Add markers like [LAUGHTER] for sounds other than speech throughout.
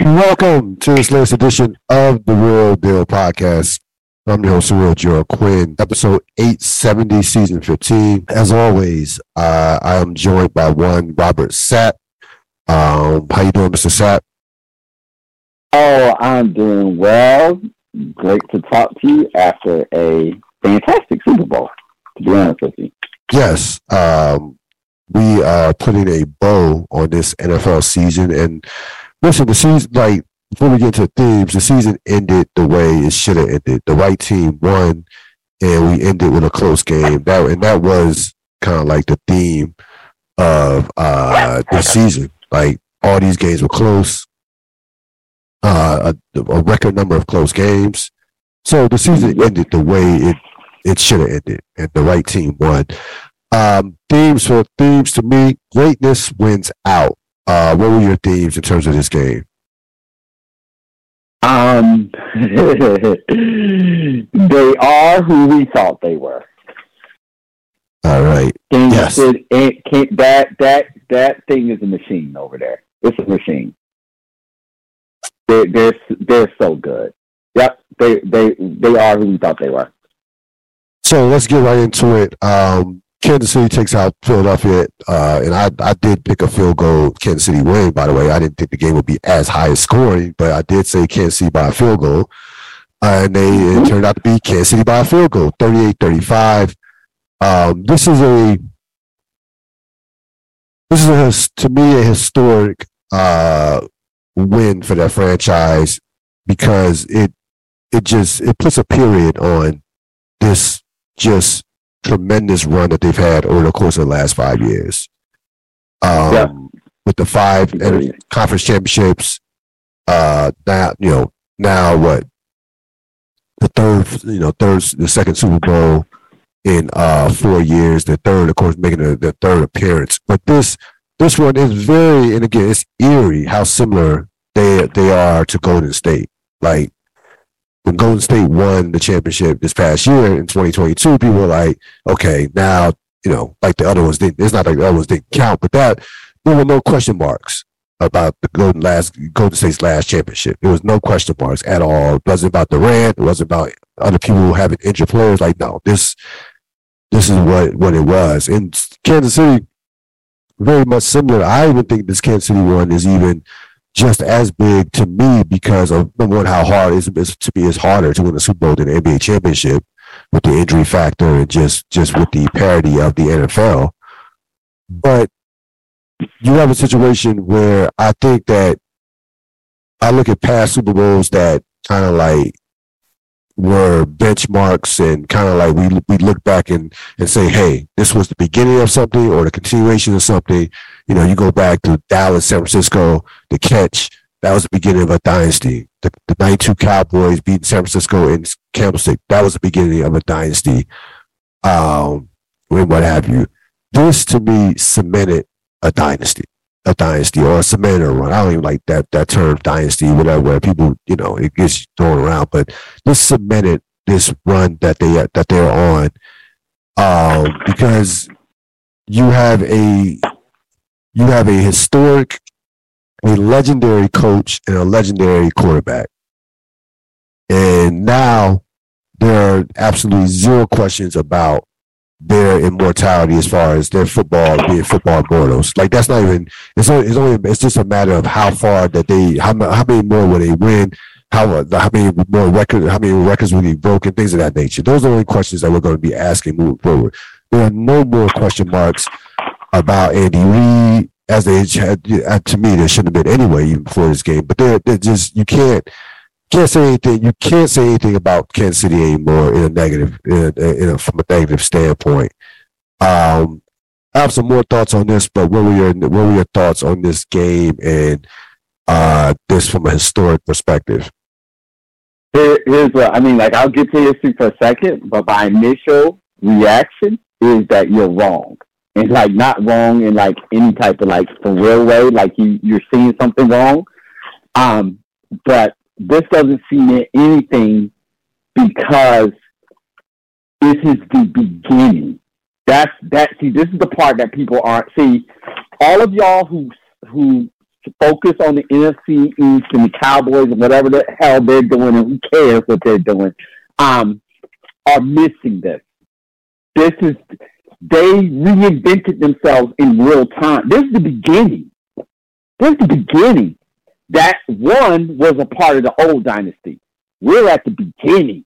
Welcome to this latest edition of the Ril Dil Podcast. I'm your host, Real Gerald Quinn, episode 870, season 15. As always, uh, I am joined by one Robert Sapp. Um, how you doing, Mr. Sapp? Oh, I'm doing well. Great to talk to you after a fantastic Super Bowl, to be honest with you. Yes. Um, we are putting a bow on this NFL season. And listen, the season, like, before we get to themes, the season ended the way it should have ended. The right team won, and we ended with a close game. That and that was kind of like the theme of uh the season. Like all these games were close uh, a, a, record number of close games. So the season ended the way it it should have ended, and the right team won. Um, themes for themes to me, greatness wins out. Uh, what were your themes in terms of this game? Um, [LAUGHS] they are who we thought they were. All right. yes. It, it, that that that thing is a machine over there. It's a machine. They, they're they're so good. Yep, they they they are who we thought they were. So let's get right into it. Um, Kansas City takes out Philadelphia, uh, and I I did pick a field goal Kansas City win. By the way, I didn't think the game would be as high as scoring, but I did say Kansas City by a field goal, uh, and they it turned out to be Kansas City by a field goal, 38-35. Um, this is a this is a, to me a historic uh, win for that franchise because it it just it puts a period on this just tremendous run that they've had over the course of the last five years. Um, yeah. With the five conference championships, uh, now you know now what the third, you know, third, the second Super Bowl in uh four years. The third, of course, making the, the third appearance. But this this one is very, and again, it's eerie how similar they they are to Golden State. Like when Golden State won the championship this past year in 2022, people were like, okay, now you know, like the other ones didn't. It's not like the other ones didn't count, but that there were no question marks about the Golden last Golden State's last championship. There was no question marks at all. It wasn't about Durant. It wasn't about other people having injured players. Like no, this this is what what it was. In Kansas City, very much similar. I even think this Kansas City one is even just as big to me because of number one, how hard it is to be as harder to win a Super Bowl than an NBA championship with the injury factor and just just with the parity of the NFL. But you have a situation where I think that I look at past Super Bowls that kind of like were benchmarks and kind of like we we look back and and say, hey, this was the beginning of something or the continuation of something. You know, you go back to Dallas, San Francisco, the catch. That was the beginning of a dynasty. The, the 92 Cowboys beating San Francisco in Candlestick. That was the beginning of a dynasty. Um, what have you. This to me cemented a dynasty a dynasty or a Samantha run. I don't even like that that term dynasty, whatever. Where people, you know, it gets thrown around, but this cemented this run that they that they're on, um, because you have a you have a historic, a legendary coach and a legendary quarterback, and now there are absolutely zero questions about their immortality as far as their football being football mortals. Like that's not even it's only, it's only it's just a matter of how far that they how how many more will they win, how how many more records how many records will be broken, things of that nature. Those are the only questions that we're going to be asking moving forward. There are no more question marks about Andy Reid as they had uh, to me there shouldn't have been anyway even before this game. But they're, they're just you can't can't say anything. You can't say anything about Kansas City anymore in a negative, in in a, from a negative standpoint. Um, I have some more thoughts on this, but what were your what were your thoughts on this game and uh, this from a historic perspective? Here, here's what I mean. Like I'll get to history for a second, but my initial reaction is that you're wrong, and like not wrong in like any type of like for real way. Like you you're seeing something wrong. Um, but this doesn't seem anything because this is the beginning. That's that. See, this is the part that people aren't see. All of y'all who who focus on the NFC East and the Cowboys and whatever the hell they're doing, and who cares what they're doing, um, are missing this. This is they reinvented themselves in real time. This is the beginning. This is the beginning. That one was a part of the old dynasty. We're at the beginning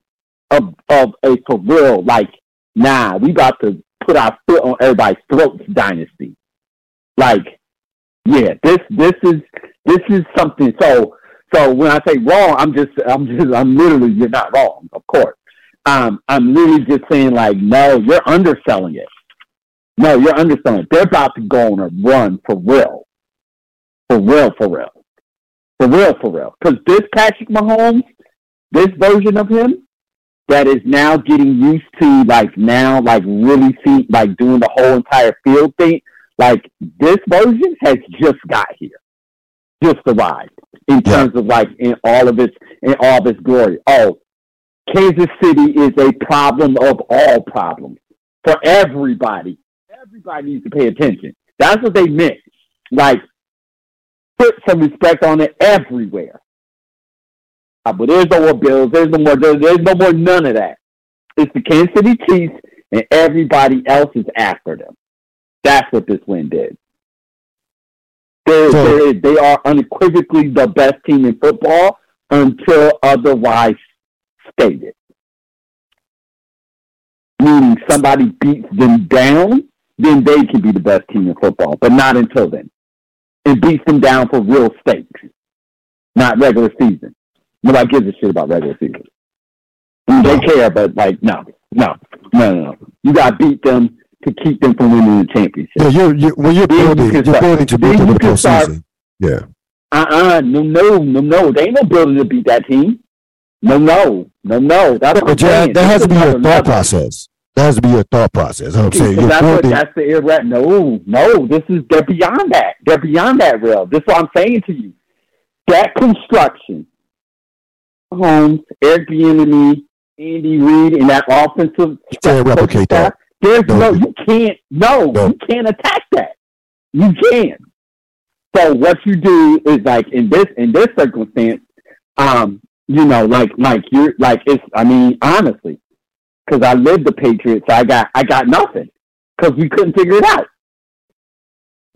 of of a for real like nah, we about to put our foot on everybody's throats dynasty. Like, yeah, this this is this is something so so when I say wrong, I'm just I'm just I'm literally you're not wrong, of course. Um, I'm literally just saying like, no, you're underselling it. No, you're underselling it. They're about to go on a run for real. For real, for real. For real, for real. Because this Patrick Mahomes, this version of him, that is now getting used to like now like really see like doing the whole entire field thing. Like this version has just got here, just arrived in terms of like in all of its in all of its glory. Oh, Kansas City is a problem of all problems for everybody. Everybody needs to pay attention. That's what they meant. Like put some respect on it everywhere. Uh, but there's no more Bills. There's no more. There's, there's no more none of that. It's the Kansas City Chiefs, and everybody else is after them. That's what this win did. They're, so, they're, they are unequivocally the best team in football until otherwise stated. Meaning somebody beats them down, then they can be the best team in football, but not until then. And beats them down for real stakes, not regular season. Nobody gives a shit about regular season. I mean, they care, but like, no, no, no, no, no. You got to beat them to keep them from winning the championship. Yeah, you're, you're when you're building, you are building to beat them in the postseason. Yeah. Uh uh no no no no. They ain't no building to beat that team. No no no no. That's but yeah, that has to be your thought level. process. That has to be your thought process. I'm saying that's what that's the irre- No no. This is they're beyond that. They're beyond that realm. This is what I'm saying to you. That construction Holmes, Eric Bieniemy, Andy Reid, and that offensive. You can't replicate that. There's no, no, you can't. No, no, you can't attack that. You can't. So what you do is like in this in this circumstance, um, you know, like like you're like it's. I mean, honestly, because I lived the Patriots, I got I got nothing because we couldn't figure it out.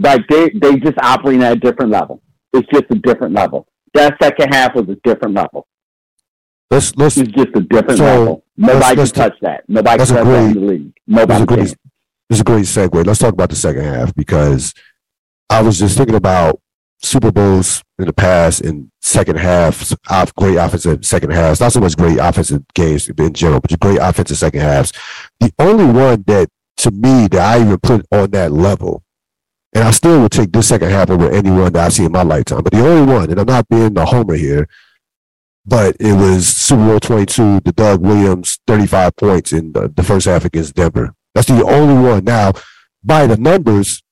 Like they they just operating at a different level. It's just a different level. That second half was a different level. Let's let's. It's just a different so, level. Nobody let's, let's can touch that. Nobody can touch that in the league. Nobody can. Great, this is a great segue. Let's talk about the second half because I was just thinking about Super Bowls in the past in second halves off great offensive second halves. Not so much great offensive games in general, but great offensive second halves. The only one that to me that I even put on that level, and I still would take this second half over anyone that I've seen in my lifetime. But the only one, and I'm not being a homer here, but it was Super Bowl 22, the Doug Williams 35 points in the, the, first half against Denver. That's the only one. Now, by the numbers,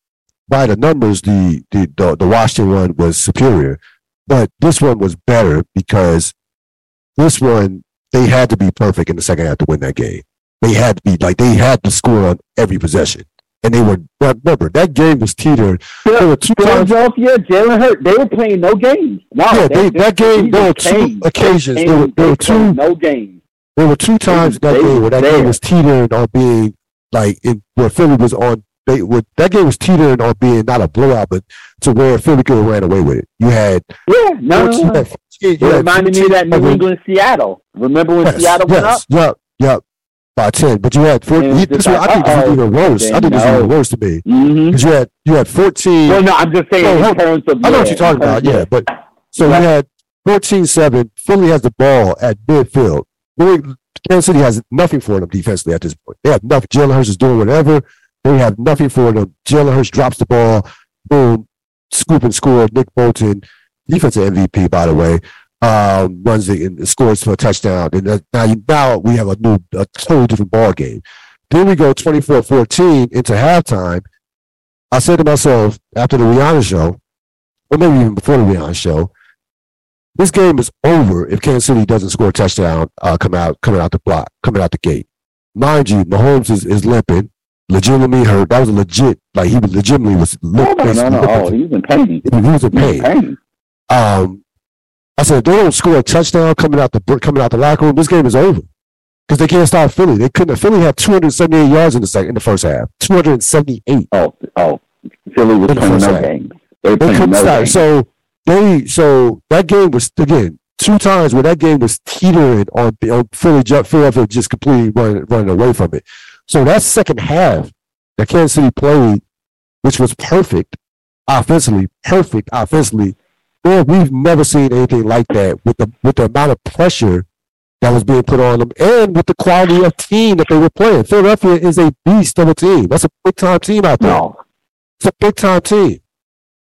by the numbers, the, the, the, the Washington one was superior, but this one was better because this one, they had to be perfect in the second half to win that game. They had to be like, they had to score on every possession and they were remember that game was teetered. Yeah, there were two Philadelphia, Jalen Hurt, they were playing no games. No, yeah, they, they, that game there were two occasions. There were, there were two no games. There were two times that game where that there. game was teetering on being like in where Philly was on. They would that game was teetering on being not a blowout, but to where Philly could have ran away with it. You had yeah, no, no, no. It reminded me of that New England Seattle. Remember when yes, Seattle went yes, up? Yep, yep by ten. But you had four. He, this like, I think this is even worse. I think this is even worse to me because mm-hmm. you had you had fourteen. Well, no, I'm just saying no, in terms of. I know what you're talking about. Yeah, but so right. you had 14-7. Philly has the ball at midfield. Kansas City has nothing for them defensively at this point. They have nothing. Jalen Hurts is doing whatever. They have nothing for them. Jalen Hurts drops the ball. Boom. Scoop and score. Nick Bolton, defensive MVP, by the way um, runs it and scores for a touchdown. And now, now we have a new, a totally different ball game. Then we go 24-14 into halftime. I said to myself after the Rihanna show, or maybe even before the Rihanna show, this game is over if Kansas City doesn't score a touchdown uh, come out coming out the block, coming out the gate. Mind you, Mahomes is, is limping. Legitimately hurt. That was a legit, like he was legitimately was. No, no, no, no. Oh, he was in pain. He was in pain. pain. Um, I said, if they don't score a touchdown coming out the coming out the locker room, this game is over because they can't stop Philly. They couldn't. Philly had 278 yards in the second in the first half. 278. Oh, oh, Philly was playing no game. They, they couldn't no stop. Game. So they so that game was again two times where that game was teetering on on Philly. Philadelphia just completely running running away from it. So that second half that Kansas City played, which was perfect offensively, perfect offensively. Man, we've never seen anything like that with the with the amount of pressure that was being put on them and with the quality of team that they were playing. Philadelphia is a beast of a team. That's a big time team out there. No. It's a big time team.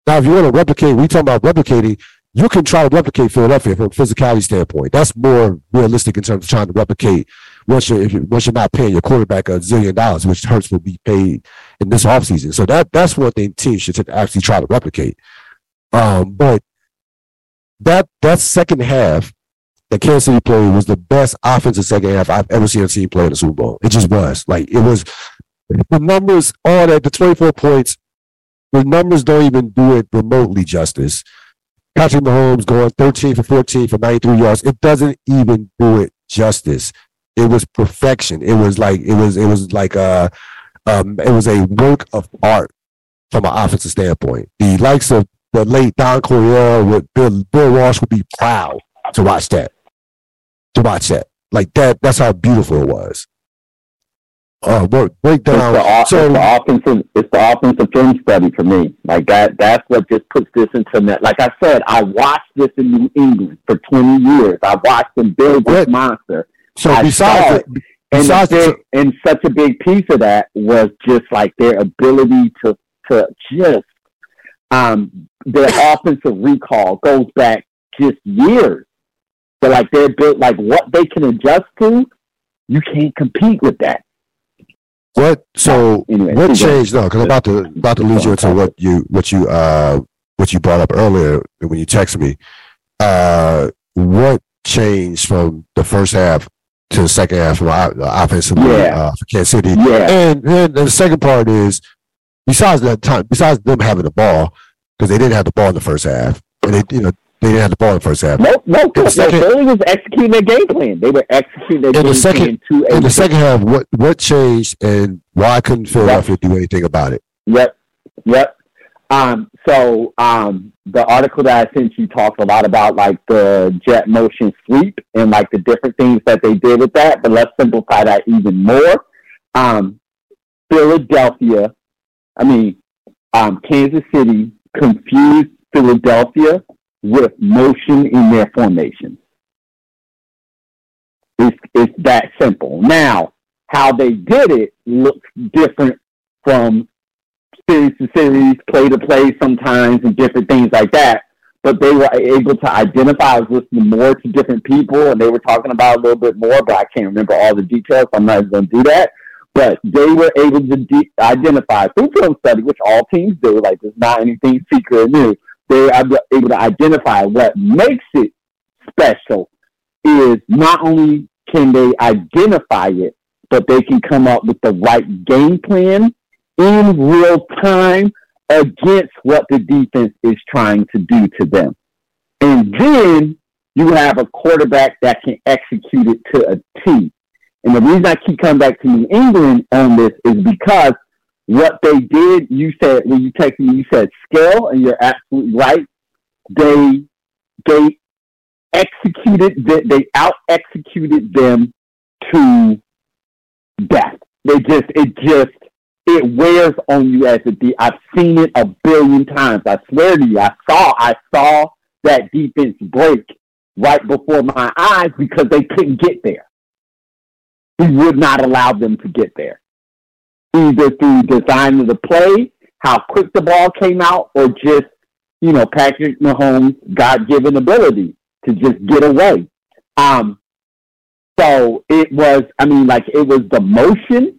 Now, if you want to replicate, we talking about replicating, you can try to replicate Philadelphia from a physicality standpoint. That's more realistic in terms of trying to replicate once you're, you, once you're not paying your quarterback a zillion dollars, which Hurts will be paid in this offseason. So that that's what the team should actually try to replicate. Um, but that that second half that Kansas City played was the best offensive second half I've ever seen a team play in the Super Bowl. It just was. Like it was the numbers on at the 24 points, the numbers don't even do it remotely justice. Patrick Mahomes going 13 for 14 for 93 yards. It doesn't even do it justice. It was perfection. It was like it was it was like a um, it was a work of art from an offensive standpoint. The likes of the late Don Coryell with Bill Bill Walsh would be proud to watch that to watch that. Like that, that's how beautiful it was. Uh, break, break down. It's the, so, it's the offensive, it's the offensive film study for me. Like that, that's what just puts this into net. Like I said, I watched this in New England for 20 years. I watched them build this monster. So I besides, it, besides and, big, and such a big piece of that was just like their ability to to just um their [LAUGHS] offensive recall goes back just years. So like they're built like what they can adjust to, you can't compete with that. What so anyway, what changed though? Because I'm about to about to lead you into what you what you uh what you brought up earlier when you texted me. Uh, what changed from the first half to the second half from uh, offensively yeah. uh, for Kansas City? Yeah. And, and the second part is besides that time, besides them having the ball because they didn't have the ball in the first half, and they you know they didn't have the ball in the first half. No, no, no. Second, Philly was executing their game plan. They were executing their in game the second, plan. In the second half, what what changed and why couldn't Philadelphia yep. do anything about it? Yep, yep. Um, so um, the article that I sent you talked a lot about like the jet motion sweep and like the different things that they did with that. But let's simplify that even more. Um, Philadelphia, I mean, um, Kansas City confused Philadelphia with motion in their formation. It's, it's that simple. Now, how they did it looks different from series to series, play to play sometimes, and different things like that. But they were able to identify. I was listening more to different people, and they were talking about a little bit more, but I can't remember all the details. So I'm not going to do that. But they were able to de- identify through film study, which all teams do. Like, there's not anything secret or new they are able to identify what makes it special is not only can they identify it, but they can come up with the right game plan in real time against what the defense is trying to do to them. And then you have a quarterback that can execute it to a T. And the reason I keep coming back to New England on this is because what they did, you said when you me, you said skill, and you're absolutely right. They they executed they out executed them to death. They just it just it wears on you as a D. I've seen it a billion times. I swear to you, I saw I saw that defense break right before my eyes because they couldn't get there. He would not allow them to get there either through design of the play, how quick the ball came out, or just, you know, Patrick Mahomes' God given ability to just get away. Um, so it was, I mean, like it was the motion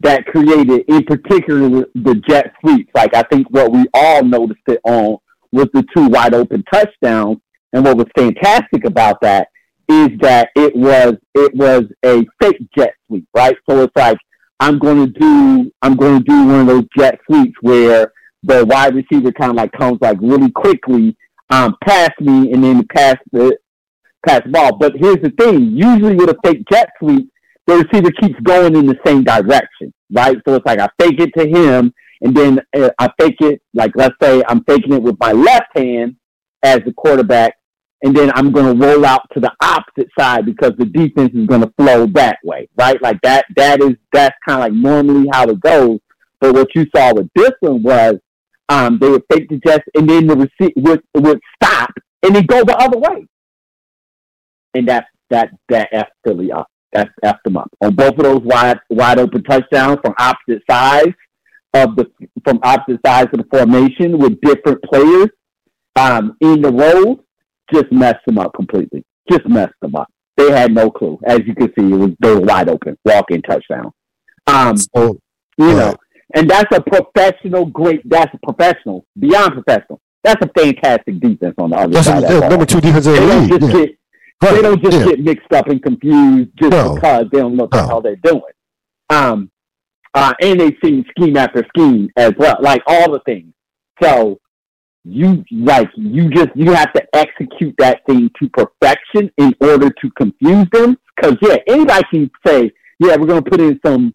that created, in particular, the jet sweeps. Like I think what we all noticed it on was the two wide open touchdowns. And what was fantastic about that is that it was it was a fake jet sweep, right? So it's like I'm going to do I'm going to do one of those jet sweeps where the wide receiver kind of like comes like really quickly um, past me and then pass the pass the ball. But here's the thing: usually with a fake jet sweep, the receiver keeps going in the same direction, right? So it's like I fake it to him, and then uh, I fake it like let's say I'm faking it with my left hand as the quarterback, and then I'm going to roll out to the opposite side because the defense is going to flow that way, right? Like that. That is that's kind of like normally how it goes. But what you saw with this one was um, they would fake the jets, and then the receiver would, would stop and then go the other way, and that that that f Philly up. That's f them up on both of those wide wide open touchdowns from opposite sides of the from opposite sides of the formation with different players um, in the roles just messed them up completely. Just messed them up. They had no clue. As you can see, it was they were wide open, walk-in touchdown. Um, so, you know, and that's a professional, great. That's a professional, beyond professional. That's a fantastic defense on the other that's side. A, number two defense in the league. Just yeah. get, right. They don't just yeah. get mixed up and confused just no. because they don't know no. how they're doing. Um, uh, and they see scheme after scheme as well, like all the things. So you like you just you have to execute that thing to perfection in order to confuse them. Because yeah, anybody can say, yeah, we're gonna put in some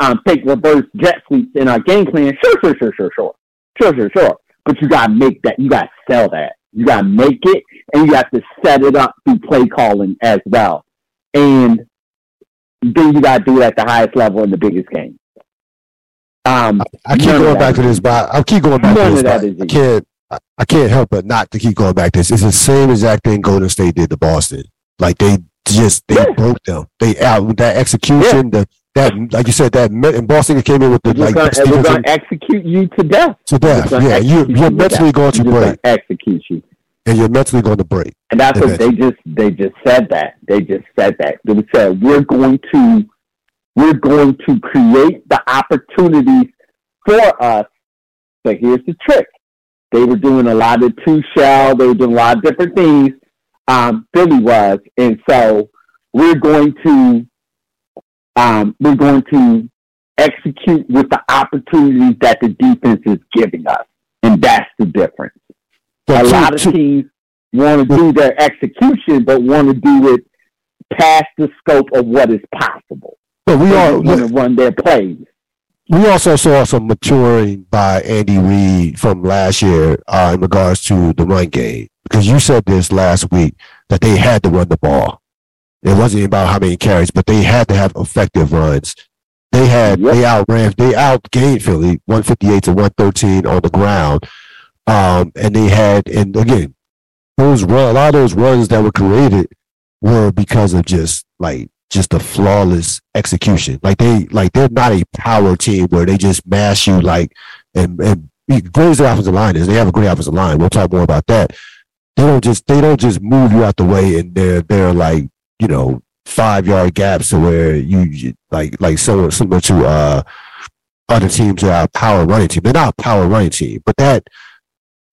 um, fake reverse jet sweeps in our game plan. Sure, sure, sure, sure, sure, sure, sure, sure. But you gotta make that. You gotta sell that. You gotta make it, and you have to set it up through play calling as well. And then you gotta do it at the highest level in the biggest game. Um, I, I keep going back to this, but I keep going back to this. I can't. I can't help but not to keep going back to this. It's the same exact thing Golden State did to Boston. Like they just they yeah. broke them. They out that execution. Yeah. The that like you said that and Boston came in with the like gonna, we're going to execute you to death. To death. Yeah, you you're mentally going to break. Execute you. And you're mentally going to break. And that's what they just they just said that. They just said that. They said we're going to we're going to create the opportunities for us. But here's the trick they were doing a lot of two shell. They were doing a lot of different things. Um, Philly was, and so we're going to um, we're going to execute with the opportunities that the defense is giving us, and that's the difference. A lot of teams want to do their execution, but want to do it past the scope of what is possible. But we are want to run their plays we also saw some maturing by Andy Reid from last year uh, in regards to the run game because you said this last week that they had to run the ball. It wasn't about how many carries, but they had to have effective runs. They had yep. they outran they outgained Philly 158 to 113 on the ground, um, and they had and again those run a lot of those runs that were created were because of just like just a flawless execution. Like they like they're not a power team where they just mash you like and and great as their offensive line is. They have a great offensive line. We'll talk more about that. They don't just they don't just move you out the way and they're they're like you know five yard gaps to where you, you like like similar similar to uh other teams that are power running team. They're not a power running team, but that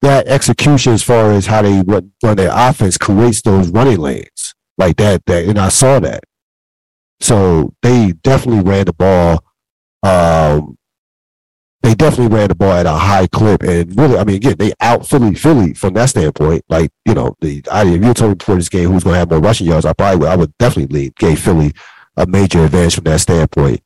that execution as far as how they run, run their offense creates those running lanes like that. That and I saw that. So they definitely ran the ball. Um, they definitely ran the ball at a high clip, and really, I mean, again, they out Philly Philly from that standpoint. Like you know, the idea if you told me before this game who's going to have more rushing yards, I probably would, I would definitely lead, gave Philly a major advantage from that standpoint.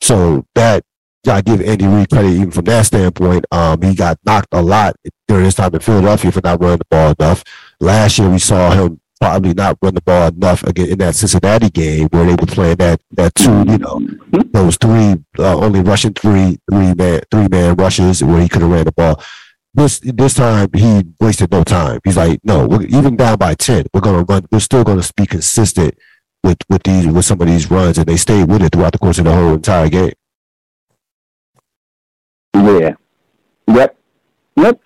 So that I give Andy Reid credit even from that standpoint. Um, he got knocked a lot during his time in Philadelphia for not running the ball enough. Last year we saw him probably not run the ball enough again in that Cincinnati game where they were playing that that two, you know, those three uh, only rushing three three man three man rushes where he could have ran the ball. This this time he wasted no time. He's like, no, we're, even down by ten, we're gonna run. We're still gonna be consistent with with these with some of these runs, and they stayed with it throughout the course of the whole entire game. Yeah. Yep. Yep.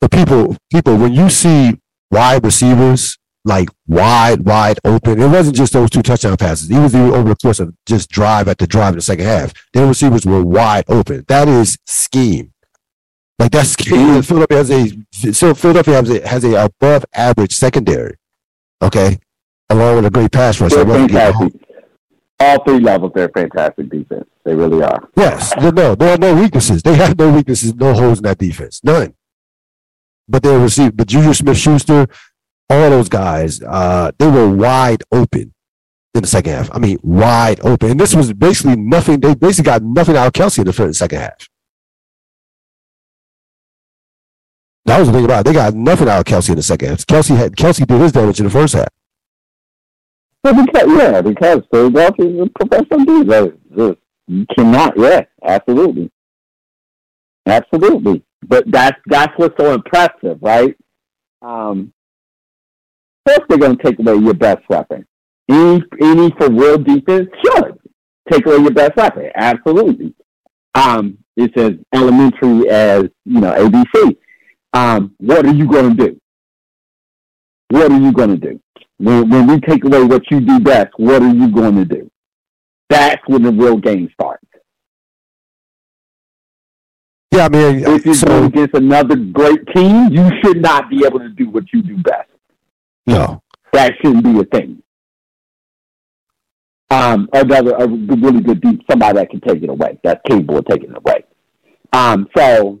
But people, people, when you see wide receivers like wide, wide open. It wasn't just those two touchdown passes. He was over the course of just drive at the drive in the second half. Their receivers were wide open. That is scheme. Like that's [LAUGHS] scheme. Philadelphia has a so Philadelphia has a, has a above average secondary. Okay, along with a great pass rush. All three levels, they're fantastic defense. They really are. Yes, no, there are no weaknesses. They have no weaknesses, no holes in that defense, none. But they received, but Juju Smith Schuster, all those guys, uh, they were wide open in the second half. I mean, wide open. And this was basically nothing. They basically got nothing out of Kelce in the first, second half. That was the thing about it. They got nothing out of Kelce in the second half. Kelce had Kelce did his damage in the first half. Well, because, yeah, because Philadelphia is a professional defense. You cannot, yeah, absolutely. Absolutely. But that's that's what's so impressive, right? Um, first, they're going to take away your best weapon. Any, any for real defense Sure. take away your best weapon. Absolutely. Um, it's as elementary as, you know, ABC. Um, what are you going to do? What are you going to do? When, when we take away what you do best, what are you going to do? That's when the real game starts. Yeah, I mean, if you're so, going against another great team, you should not be able to do what you do best. No, that shouldn't be a thing. Um, another a really good deep somebody that can take it away, that's capable of taking it away. Um, so,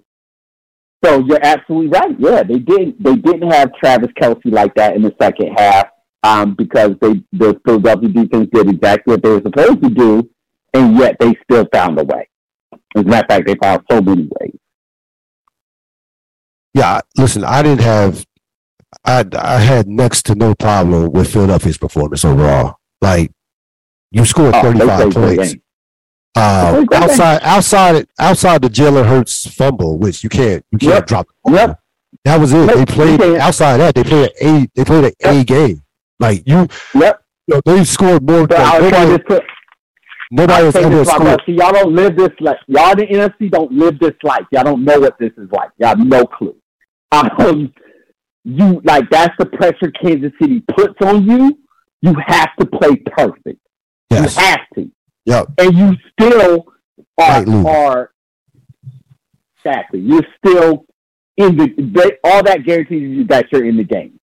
so you're absolutely right. Yeah, they didn't They didn't have Travis Kelce like that in the second half um, because they the Philadelphia defense did exactly what they were supposed to do, and yet they still found a way. As a matter of fact, they found so many ways. Yeah, listen, I didn't have, I I had next to no problem with Philadelphia's performance overall. Like, you scored oh, 35 points. Uh, outside, outside, outside the Jalen Hurts fumble, which you can't, you can't yep. drop. Yep. That was it. They played outside that. They played an A. They played an. A game. Like you, yep. You know, they scored more. But like, nobody, put, nobody was ever scored. See, y'all don't live this life. Y'all in the NFC don't live this life. Y'all don't know what this is like. Y'all have no clue. Um, you like that's the pressure Kansas City puts on you. You have to play perfect. Yes. You have to. Yep. And you still are, are exactly. You're still in the. all that guarantees you that you're in the game.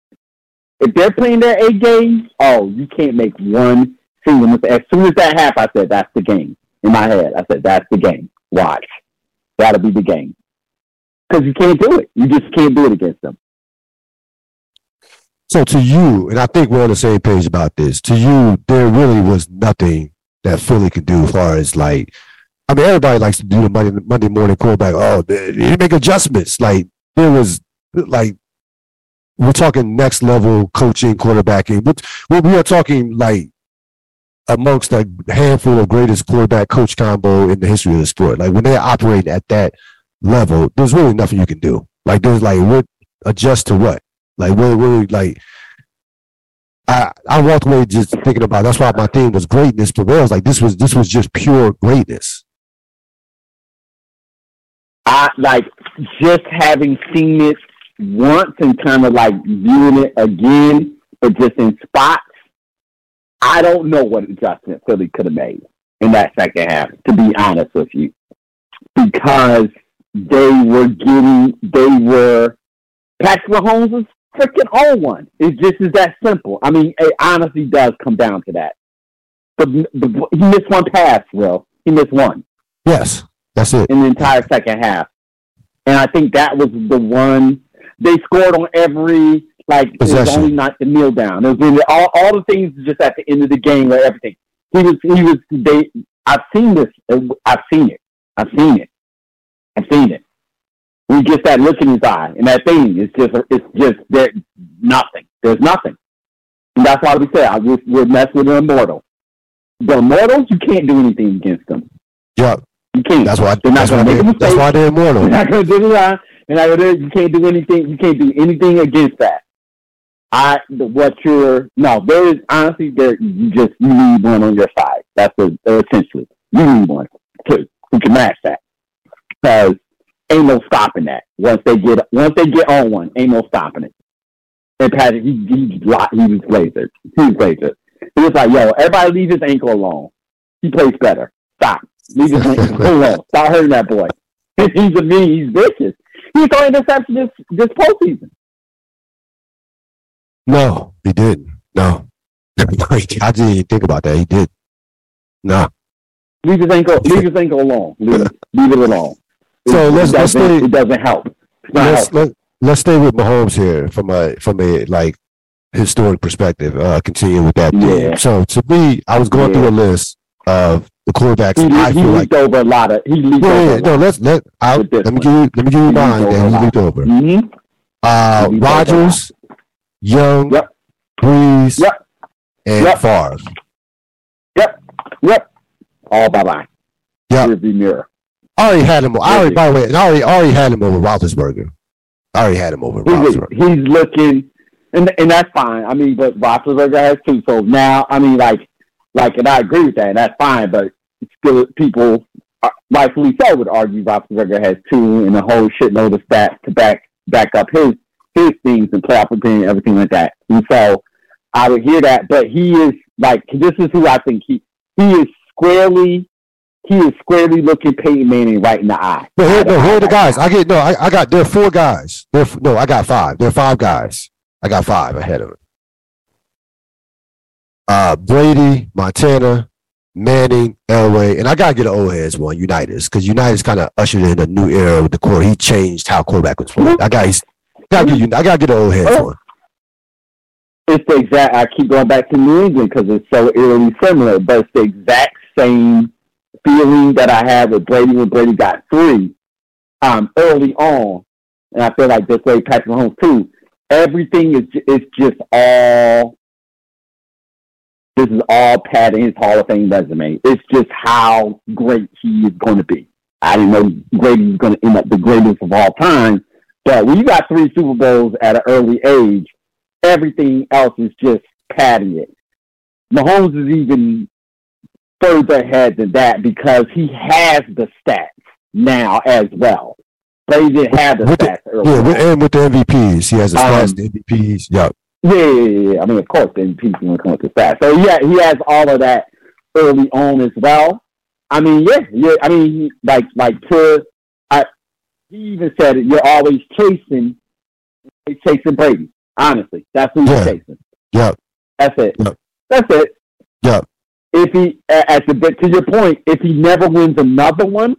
If they're playing their A game, oh, you can't make one single mistake. As soon as that happened, I said, that's the game. In my head, I said, that's the game. Watch. That'll be the game. Because you can't do it. You just can't do it against them. So to you, and I think we're on the same page about this, to you, there really was nothing that Philly could do as far as like, I mean, everybody likes to do the Monday, Monday morning quarterback. Oh, they make adjustments. Like, there was like we're talking next level coaching, quarterbacking. But we are talking like amongst a handful of greatest quarterback coach combo in the history of the sport. Like when they're operating at that level, there's really nothing you can do. Like there's like what adjust to what? Like really like I I walked away just thinking about that's why my theme was greatness prevails. Like this was this was just pure greatness. I like just having seen it once and kind of like viewing it again, but just in spots, I don't know what adjustment Philly could have made in that second half, to be honest with you, because they were getting, they were, Patrick Mahomes was freaking on one. It just is that simple. I mean, it honestly does come down to that. But, but he missed one pass, Will. He missed one. Yes, that's it. In the entire second half. And I think that was the one they scored on every like Possession. it was only not the kneel down. It was really, all all the things just at the end of the game or everything. He was he was they. I've seen this. I've seen it. I've seen it. I've seen it. We get that look in his eye, and that thing is just it's just there nothing. There's nothing. And that's why we say I, we're, we're messing with an immortal. The immortals, you can't do anything against them. Yeah, you can't. That's why. They're not going to make a mistake. That's why they're immortal. They're not going to do. And I you can't do anything. You can't do anything against that. I what you're no. There is honestly there. You just you need one on your side. That's a, uh, essentially you need one too who can match that because ain't no stopping that. Once they get once they get on one, ain't no stopping it. And Patrick, he he, lasered. He was lasered. He was like, yo, everybody leave his ankle alone. He plays better. Stop. Leave his ankle [LAUGHS] alone. Stop hurting that boy. [LAUGHS] he's a mean. He's vicious. He threw interception this this postseason. No, he didn't. No, [LAUGHS] I didn't even think about that. He did. Nah. Leave his ankle. Leave his ankle alone. Leave, [LAUGHS] leave it alone. So it, let's- it let's doesn't- stay- It doesn't help. Let's let, let's stay with Mahomes here from a from a like historic perspective. Uh, continue with that. Yeah. So to me, I was going Yeah. through a list of the quarterbacks He, I he feel like. over a lot of. He leaked Yeah, over. yeah, no, let's let I, let me one. give you let me give you He mine. leaked Then he a leaked over. Mm-hmm. Uh, He leaked over Rodgers, Young, Yep. Brees, Yep. and Yep. Favre. Yep. All bye bye. Yep. Rearview mirror. I already had him. I already, by the way, I already, already had him over Roethlisberger. I already had him over He's, Roethlisberger. he's looking, and and that's fine. I mean, but Roethlisberger has two. So now, I mean, like, like, and I agree with that. And that's fine. But still, people, uh, rightfully so, would argue Roethlisberger has two, and a whole shitload of stats to back back up his his things and playoff opinion, everything like that. And so, I would hear that. But he is like, this is who I think he he is squarely. He is squarely looking Peyton Manning right in the eye. No, here, no, here are the guys. I get no. I, I got there are four guys. There, are- no, I got five. There are five guys. I got five ahead of him. Uh, Brady, Montana, Manning, Elway, and I gotta get an old heads one, Unitas, because Unitas kind of ushered in a new era with the core. He changed how quarterback was played. I got, he's, gotta get, I gotta get an old heads one. it's the exact. I keep going back to New England because it's so eerily similar, but it's the exact same feeling that I had with Brady when Brady got three um, early on, and I feel like this way Patrick Mahomes too. Everything is it's just all. This is all Pat in his Hall of Fame resume. It's just how great he is going to be. I didn't know Brady was going to end up the greatest of all time, but when you got three Super Bowls at an early age, everything else is just padding it. Mahomes is even further ahead than that because he has the stats now as well. But he didn't have the With the- stats early. Yeah, on. with, and with the MVPs, he has the Um, stats, the MVPs. Yeah, Yeah, yeah, yeah. I mean, of course, then people going to come with the stats. So yeah, he has all of that early on as well. I mean, yeah, yeah. I mean, he- like, like to, I, he even said it. You're always chasing, chasing Brady. Honestly, that's who Yeah. you're chasing. yeah, That's it. Yeah. That's it. Yeah. If he, at the but to your point, if he never wins another one,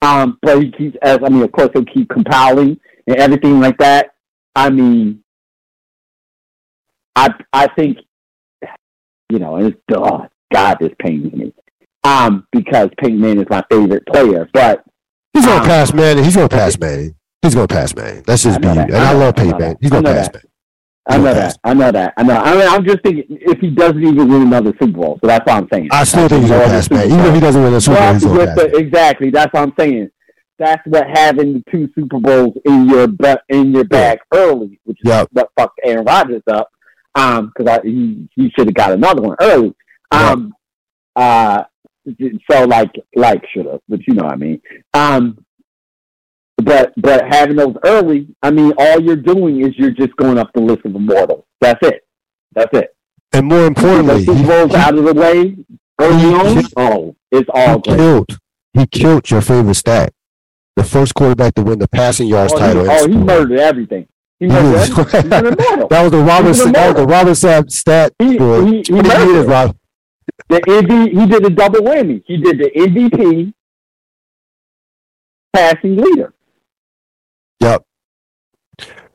um, but he keeps, as I mean, of course, he'll keep compiling and everything like that. I mean, I I think, you know, and it's oh, God, this pains me, um, because Peyton Manning is my favorite player, but he's gonna Um, pass Manning. He's gonna pass Manning. He's gonna pass Manning. That's just me. that. And I I love I know Peyton that. Manning. He's gonna pass. Manning. I know that. I know that. I know. I mean, I'm just thinking if he doesn't even win another Super Bowl, so that's what I'm saying. I still think he's gonna pass Manning. Even if he doesn't win a Super Bowl, he's gonna pass. the- exactly. That's what I'm saying. That's what having the two Super Bowls in your in your bag early, which is Yep. what fucked Aaron Rodgers up. Um, because he he should have got another one early. Um, uh, so like like should have, but you know what I mean. Um, but but having those early, I mean, all you're doing is you're just going up the list of immortals. That's it. That's it. And more importantly, he, Bowls out of the way early on. Oh, it's all he killed. He killed your favorite stat. The first quarterback to win the passing yards Oh, title. the oh, he murdered everything. He He murdered was- everything. He's an [LAUGHS] immortal. That was the Robinson. an That was the immortal. Robinson stat He, for he, he, years. Rob. The MV, he did a double whammy. He did the MVP passing leader. Yep.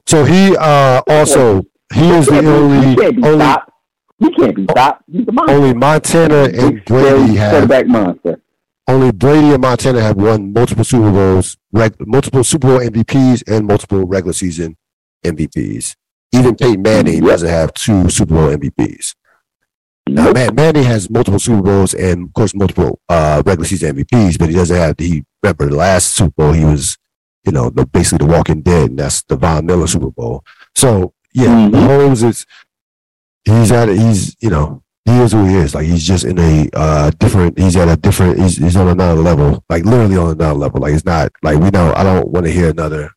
So he uh also he is the He only be only stopped. He can't be stopped. He's a monster. only Montana and Brady have quarterback monster. only Brady and Montana have won multiple Super Bowls, reg, multiple Super Bowl MVPs, and multiple regular season MVPs. Even Peyton Manning doesn't have two Super Bowl MVPs. Now, Man, Manning has multiple Super Bowls and, of course, multiple uh, regular season MVPs, but he doesn't have the. Remember, the last Super Bowl, he was, you know, the, basically the Walking Dead, and that's the Von Miller Super Bowl. So, yeah, Mhm. Mahomes is. He's at. A, he's you know he is who he is. Like he's just in a uh, different. He's at a different. He's, he's on another level. Like literally on another level. Like it's not like we know. I don't want to hear another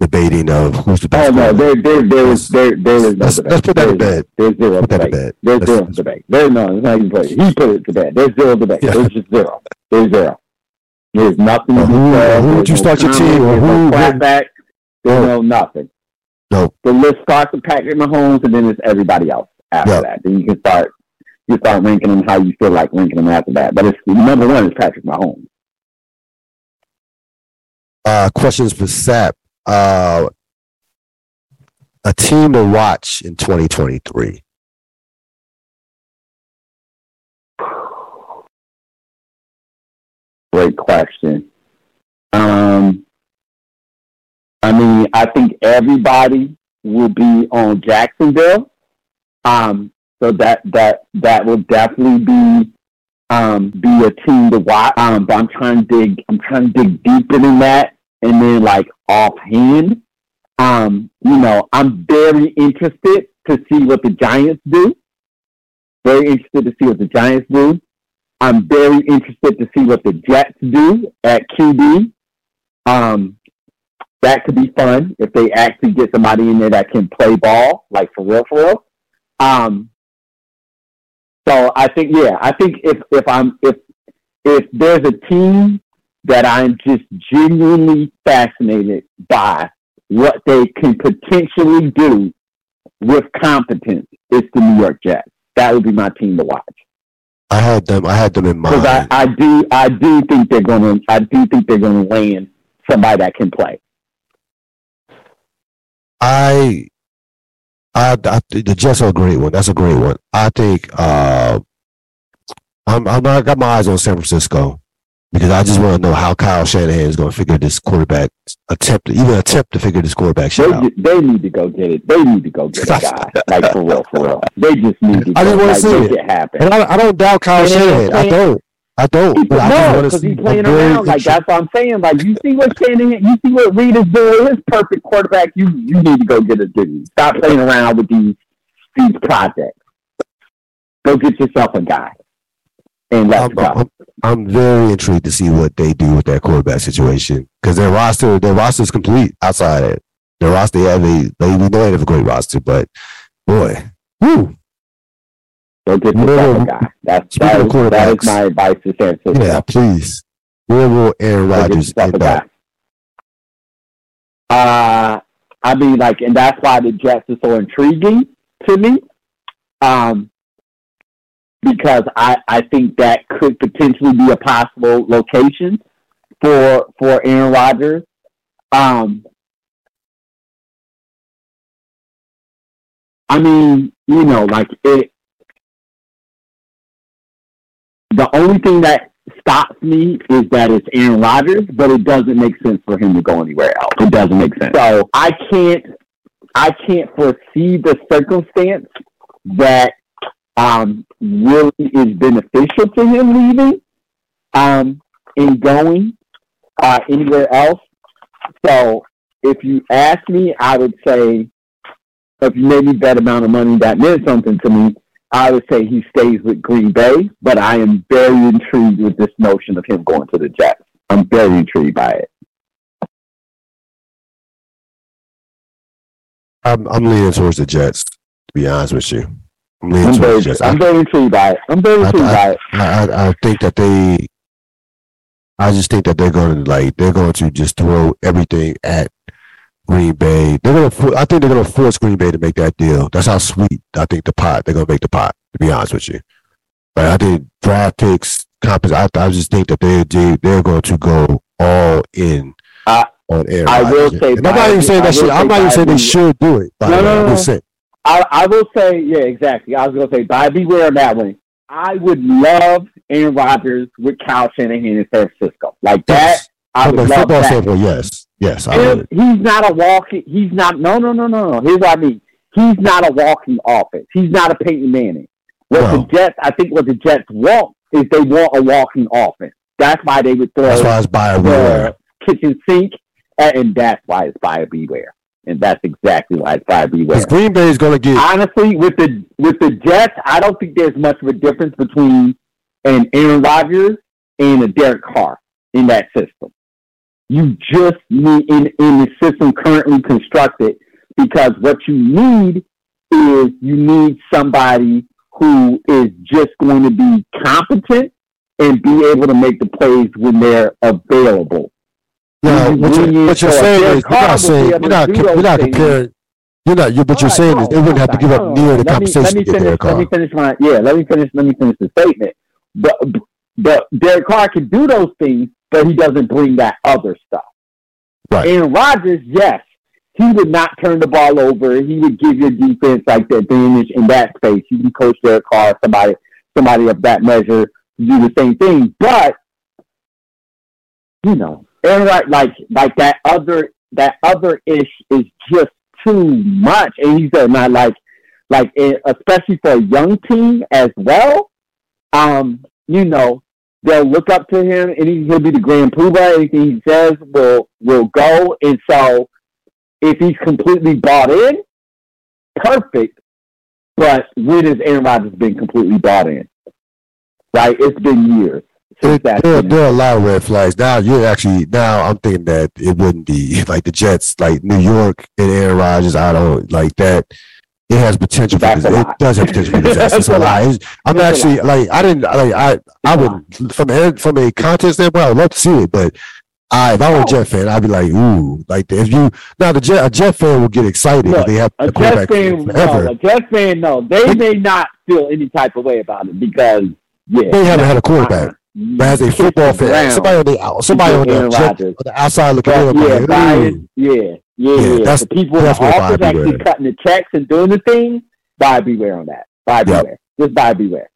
debating of who's the best. Oh no, there, there, there is, there, there is no Let's, debate. let's put that to bed. There's zero Put debate. There's Let's- zero debate. There, no, it's not even put. He put it to bed. There's zero debate. Yeah. There's just zero. There's zero. There's nothing. Well, who- discuss. who would you no start your team, or There's no who- clapback. There's No. no nothing. No. The list starts with Patrick Mahomes, and then it's everybody else after Yeah. that. Then you can start you start ranking them how you feel like ranking them after that. But it's number one is Patrick Mahomes. Uh, questions for Sapp. Uh, a team to watch in 2023. Great question. Um, I mean, I think everybody will be on Jacksonville. Um, so that that that will definitely be um, be a team to watch. Um, but I'm trying to dig. I'm trying to dig deeper than that, and then like offhand, um, you know, I'm very interested to see what the Giants do. Very interested to see what the Giants do. I'm very interested to see what the Jets do at QB. Um, that could be fun if they actually get somebody in there that can play ball, like for real, for real. Um, so I think, yeah, I think if if I'm if if there's a team that I'm just genuinely fascinated by what they can potentially do with competence, it's the New York Jets. That would be my team to watch. I had them. I had them in mind. Because I, I do, I do think they're going to. I do think they're going to land somebody that can play. I, I, I, the Jets are a great one. That's a great one. I think. Uh, I'm. I'm. I got my eyes on San Francisco because I just want to know how Kyle Shanahan is going to figure this quarterback attempt, even attempt to figure this quarterback shit They, out. they need to go get it. They need to go get a [LAUGHS] guy. like for real, for real. They just need to. I just wanna see it. it happen. And I, I don't doubt Kyle And they're Shanahan. I don't. I don't. But I just no, want to because see. he's playing around. Like that's what I'm saying. Like you see what Shanahan, you see what Reid is doing. His perfect quarterback. You you need to go get a dude. Stop playing around with these these projects. Go get yourself a guy. And I'm. I'm, I'm very intrigued to see what they do with that quarterback situation because their roster, their roster is complete outside of it. Their roster, yeah, they they we know they have a great roster, but boy, woo, Go get yourself guy. That's that is, that my advice to San Francisco. yeah, please, where will Aaron Rodgers end up? Uh, I mean, like, and that's why the Jets are so intriguing to me. Um, because I, I think that could potentially be a possible location for for Aaron Rodgers. Um, I mean, you know, like it. The only thing that stops me is that it's Aaron Rodgers, but it doesn't make sense for him to go anywhere else. It doesn't make sense. So I can't, I can't foresee the circumstance that um, really is beneficial to him leaving um, and going uh, anywhere else. So if you ask me, I would say if you made me that amount of money, that meant something to me. I would say he stays with Green Bay, but I am very intrigued with this notion of him going to the Jets. I'm very intrigued by it. I'm, I'm leaning towards the Jets. To be honest with you, I'm leaning I'm towards very, I'm very intrigued by it. I'm very intrigued I- by it. I, I, I think that they, I just think that they're going to like they're going to just throw everything at Green Bay. They're going to, I think they're going to force Green Bay to make that deal. That's how sweet I think the pot. They're going to make the pot. To be honest with you, but I think draft picks, compens. I, I just think that they, they they're going to go all in I- on Aaron I will say, I'm not even saying that shit. I'm not even saying they should do it. By No, no, no. I, I will say, yeah, exactly. I was going to say, by beware on that one. I would love Aaron Rodgers with Kyle Shanahan in San Francisco. Like that, Yes. I would love football that. standpoint, yes, yes, I would. he's not a walking. He's not. No, no, no, no, no. Here's what I mean. He's not a walking offense. He's not a Peyton Manning. What the Jets, I think, what the Jets want is they want a walking offense. That's why they would throw That's why it's buyer beware. kitchen sink, and, and that's why it's buyer beware. And that's exactly why beware. Because Green Bay is going to get Honestly, with the with the Jets, I don't think there's much of a difference between an Aaron Rodgers and a Derek Carr in that system. You just need in in the system currently constructed because what you need is you need somebody who is just going to be competent and be able to make the plays when they're available. No, you- what you're, you what you're saying is you're not saying you're not you're not comparing You're not. You, what you're right, saying no, is they wouldn't have to give up near the let me, let me finish, Derek Let me finish my yeah. Let me finish. Let me finish the statement. But but Derek Carr can do those things, but he doesn't bring that other stuff. Right. Aaron Rodgers, yes, he would not turn the ball over. He would give your defense like the advantage in that space. You can coach Derek Carr, somebody somebody of that measure, do the same thing. But you know, Aaron Rod- like like that other that other ish is just too much, and he's uh, not like like eh, especially for a young team as well. Um, you know, they'll look up to him, and he, he'll be the grand poobah. Anything he says will will go, and so if he's completely bought in, perfect. But when has Aaron Rodgers been completely bought in? Right, it's been years There, that. there, there are a lot of red flags. Now you're actually now I'm thinking that it wouldn't be [LAUGHS] like the Jets, like New York and Aaron Rodgers. I don't like that. It has potential for That's. It does have potential for [LAUGHS] disaster. It's a lot. It's- I'm That's actually like I didn't like I I would from a, from a content standpoint I would love to see it, but I if I were a. Jet fan I'd be like ooh like if you now the Jet a Jet fan will get excited if Look, they have A the quarterback fan, forever. no, a Jets fan, no, they may not feel any type of way about it because yeah, They haven't had a quarterback. Uh-uh. But as a football fan, Around. somebody on the out- somebody on the, on the outside looking in, yeah, like, bias, yeah, yeah, Yeah, yeah. that's The people in the office actually beware. cutting the checks and doing the thing, buy beware on that. Buy Yep. beware. Just buy beware.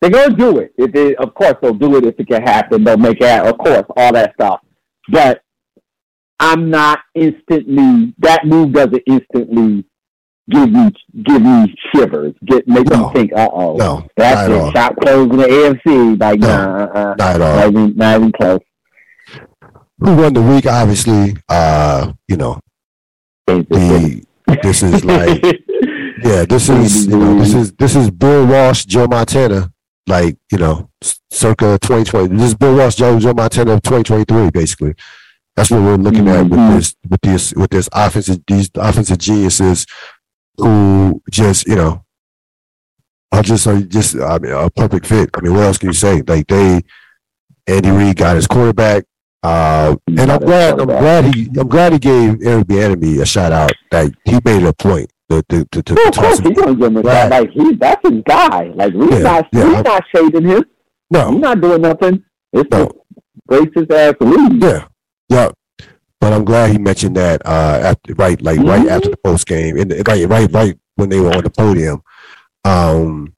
They're gonna do it. If they, of course, they'll do it if it can happen. They'll make it. Of course, all that stuff. But I'm not instantly. That move doesn't instantly give me give me shivers. Get make No. me think. Uh oh. No, That's at all. it. Shop closed in the AFC. Like No. nah, uh-uh. Not at all. not even not even close. Who won the week? Obviously, uh, you know, the this is like [LAUGHS] yeah, this is you know, this is this is Bill Walsh, Joe Montana, like you know, circa 2020. This is Bill Walsh, Joe Joe Montana of 2023, basically. That's what we're looking at with Mhm. this with this with this offensive these offensive geniuses who just you know are just are just I mean a perfect fit. I mean, what else can you say? Like they Andy Reid got his quarterback. Uh, and I'm glad I'm glad he I'm glad he gave Eric Bieniemy a shout out. That he made a point to to to, to, Yeah, to of course, toss him. he's gonna give him a Right. Like he, that's his guy. Like we're Yeah, not, yeah, we're I'm- not shading him. No, He's not doing nothing. It's No. just racist ass league. Yeah, yeah. But I'm glad he mentioned that uh, after right, like right after the post game, and right, right, right when they were on the podium. Um,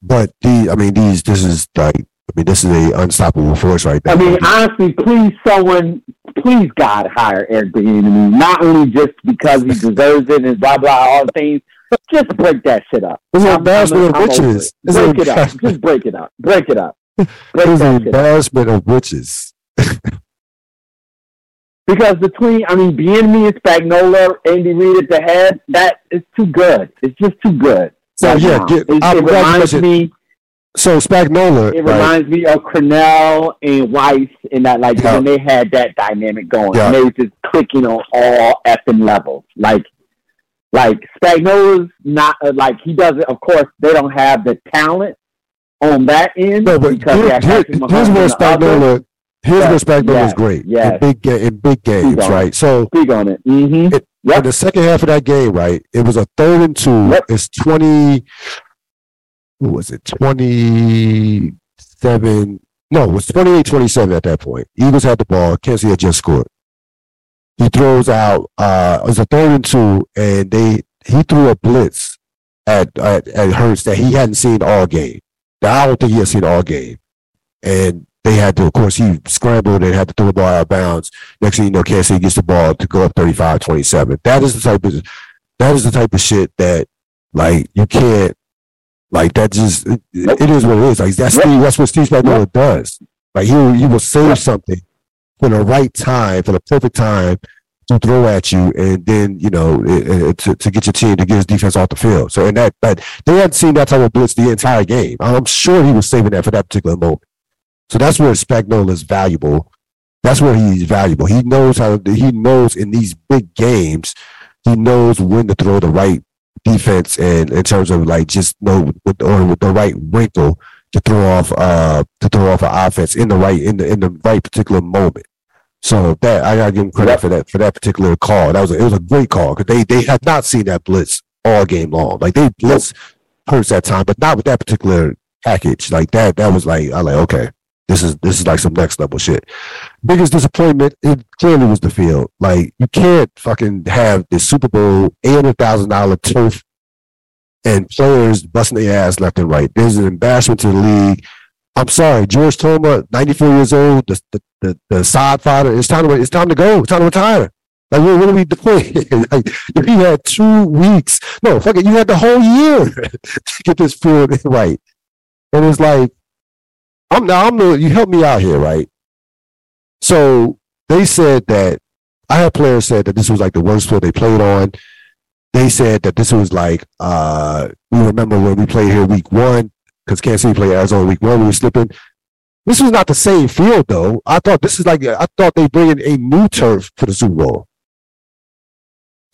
but the, I mean, these, this is like, I mean, this is a unstoppable force right there. I mean, honestly, please, someone, please, God, hire Eric Bieniemy. Not only just because he deserves it and blah blah all the things, but just break that shit up. It's an I'm- embarrassment I'm- of I'm over riches. it. Break it up. Just break it up. Break it up. [LAUGHS] Break It's an that up. embarrassment of riches. [LAUGHS] Because between, I mean, Bieniemy and Spagnuolo, Andy Reid at the head, that is too good. It's just too good. So right yeah, get, it, it reminds me. So Spagnuolo, It right, reminds me of Crennel and Weis and that, like Yeah. when they had that dynamic going, Yeah. and they were just clicking on all effing levels. Like, like Spagnuolo's not uh, like he doesn't. Of course, they don't have the talent on that end no, but here, here, here's where the other. Where Yes, is yes, great yes. in big in big games, right? So Speak on it. Mm-hmm. It- Yep. in the second half of that game, right? It was a third and two. Yep. It's twenty. What was it? Twenty-seven. No, it was 28-27 at that point. Eagles had the ball. Kansas City had just scored. He throws out. Uh, it was a third and two, and they he threw a blitz at at, at Hurts that he hadn't seen all game. That I don't think he had seen all game, and they had to. Of course, he scrambled and had to throw the ball out of bounds. Next thing you know, Kansas City gets the ball to go up 35-27. That is the type of that is the type of shit that like you can't like that just it, it is what it is. Like that's. Steve, that's what Steve Spagnuolo does. Like he will, he will save something for the right time, for the perfect time to throw at you, and then you know it, it, to, to get your team to get his defense off the field. So and that that they hadn't seen that type of blitz the entire game. I'm sure he was saving that for that particular moment. So that's where Spagnuolo is valuable. That's where he's valuable. He knows how. He knows in these big games, he knows when to throw the right defense and in terms of like just know with or with the right wrinkle to throw off uh to throw off an offense in the right in the in the right particular moment. So that I gotta give him credit for that for that particular call. That was a, it was a great call because they they had not seen that blitz all game long. Like they blitz Hurts that time, but not with that particular package. Like that that was like I like okay, this is this is like some next level shit. Biggest disappointment it clearly was the field. Like you can't fucking have this Super Bowl eight hundred thousand dollar turf and players busting their ass left and right. There's an embarrassment to the league. I'm sorry, George Toma, 94 years old, the the the, the side fighter. It's time to it's time to go. It's time to retire. Like what, what are we doing? [LAUGHS] like you had two weeks. No, fuck it. You had the whole year [LAUGHS] to get this field [LAUGHS] right. And it's like I'm now I'm the, you help me out here, right? So they said that I had players said that this was like the worst field they played on. They said that this was like uh we remember when we played here week one because Kansas City played Arizona week one. We were slipping. This was not the same field though. I thought this is like I thought they bring in a new turf for the Super Bowl.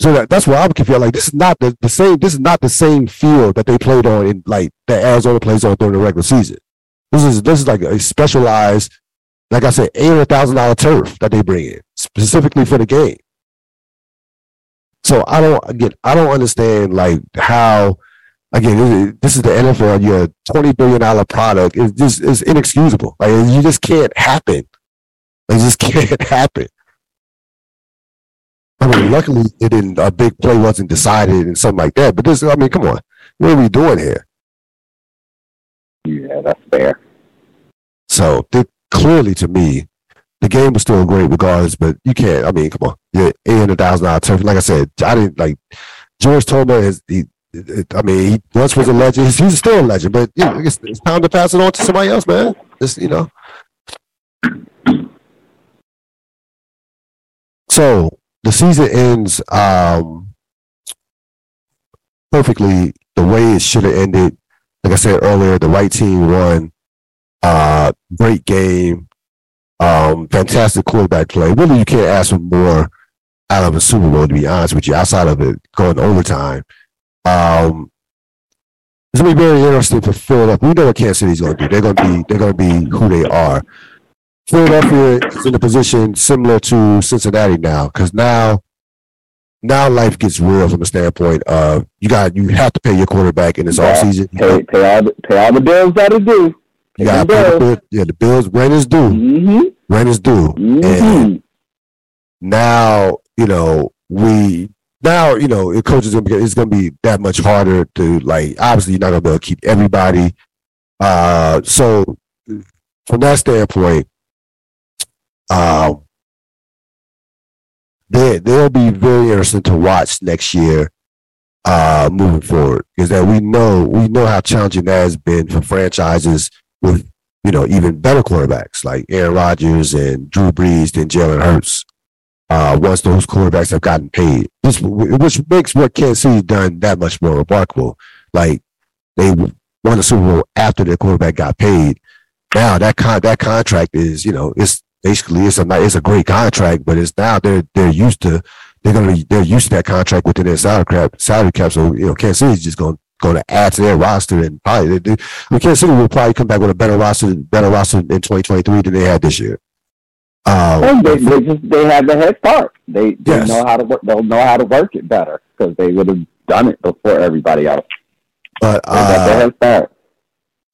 So that, that's why I'm confused. Like this is not the, the same. This is not the same field that they played on in like that Arizona plays on during the regular season. This is this is like a specialized, like I said, eight hundred thousand dollar turf that they bring in specifically for the game. So I don't again, I don't understand like how again this is the NFL. Your twenty billion dollar product is just is inexcusable. Like you just can't happen. It just [LAUGHS] can't happen. I mean, luckily it didn't. A big play wasn't decided and something like that. But this, I mean, come on, what are we doing here? Yeah, that's fair. So clearly, to me, the game was still great regardless. But you can't. I mean, come on, yeah, eight hundred thousand dollar turf. Like I said, I didn't like George Toma is. He, I mean, he once was a legend. He's, he's still a legend, but you know, it's, it's time to pass it on to somebody else, man. Just you know. So the season ends um, perfectly the way it should have ended like I said earlier, the right team won. Uh, great game. Um, fantastic quarterback play. Really, you can't ask for more out of a Super Bowl, to be honest with you, outside of it going overtime. Um, it's gonna be very interesting for Philadelphia. We know what Kansas City's gonna do. They're gonna be they're gonna be who they are. Philadelphia is in a position similar to Cincinnati now, because now now life gets real from the standpoint of you got you have to pay your quarterback in this yeah, off season. Pay, pay, all the, pay all the bills that are due. You got bills. yeah, the bills rent is due. Mm-hmm. Rent is due. Mm-hmm. And now you know we now you know it coaches gonna be, it's gonna be that much harder to like obviously you're not gonna be able to keep everybody. Uh, so from that standpoint, um, they they'll be very interesting to watch next year uh moving forward because that we know we know how challenging that has been for franchises with you know even better quarterbacks like Aaron Rodgers and Drew Brees and Jalen Hurts. Uh, once those quarterbacks have gotten paid, this, which makes what Kansas City done that much more remarkable. Like they won the Super Bowl after their quarterback got paid. Now that con- that contract is you know it's basically it's a it's a great contract, but it's now they're they're used to they're gonna be they're used to that contract within their salary cap salary cap. So you know, Kansas City's just gonna going to add to their roster and probably they, they, I mean, Kansas City will probably come back with a better roster better roster in 2023 than they had this year. Um, they, they just they have the head start. They, they yes. know how to work. They'll know how to work it better because they would have done it before everybody else. But uh, they got the head start.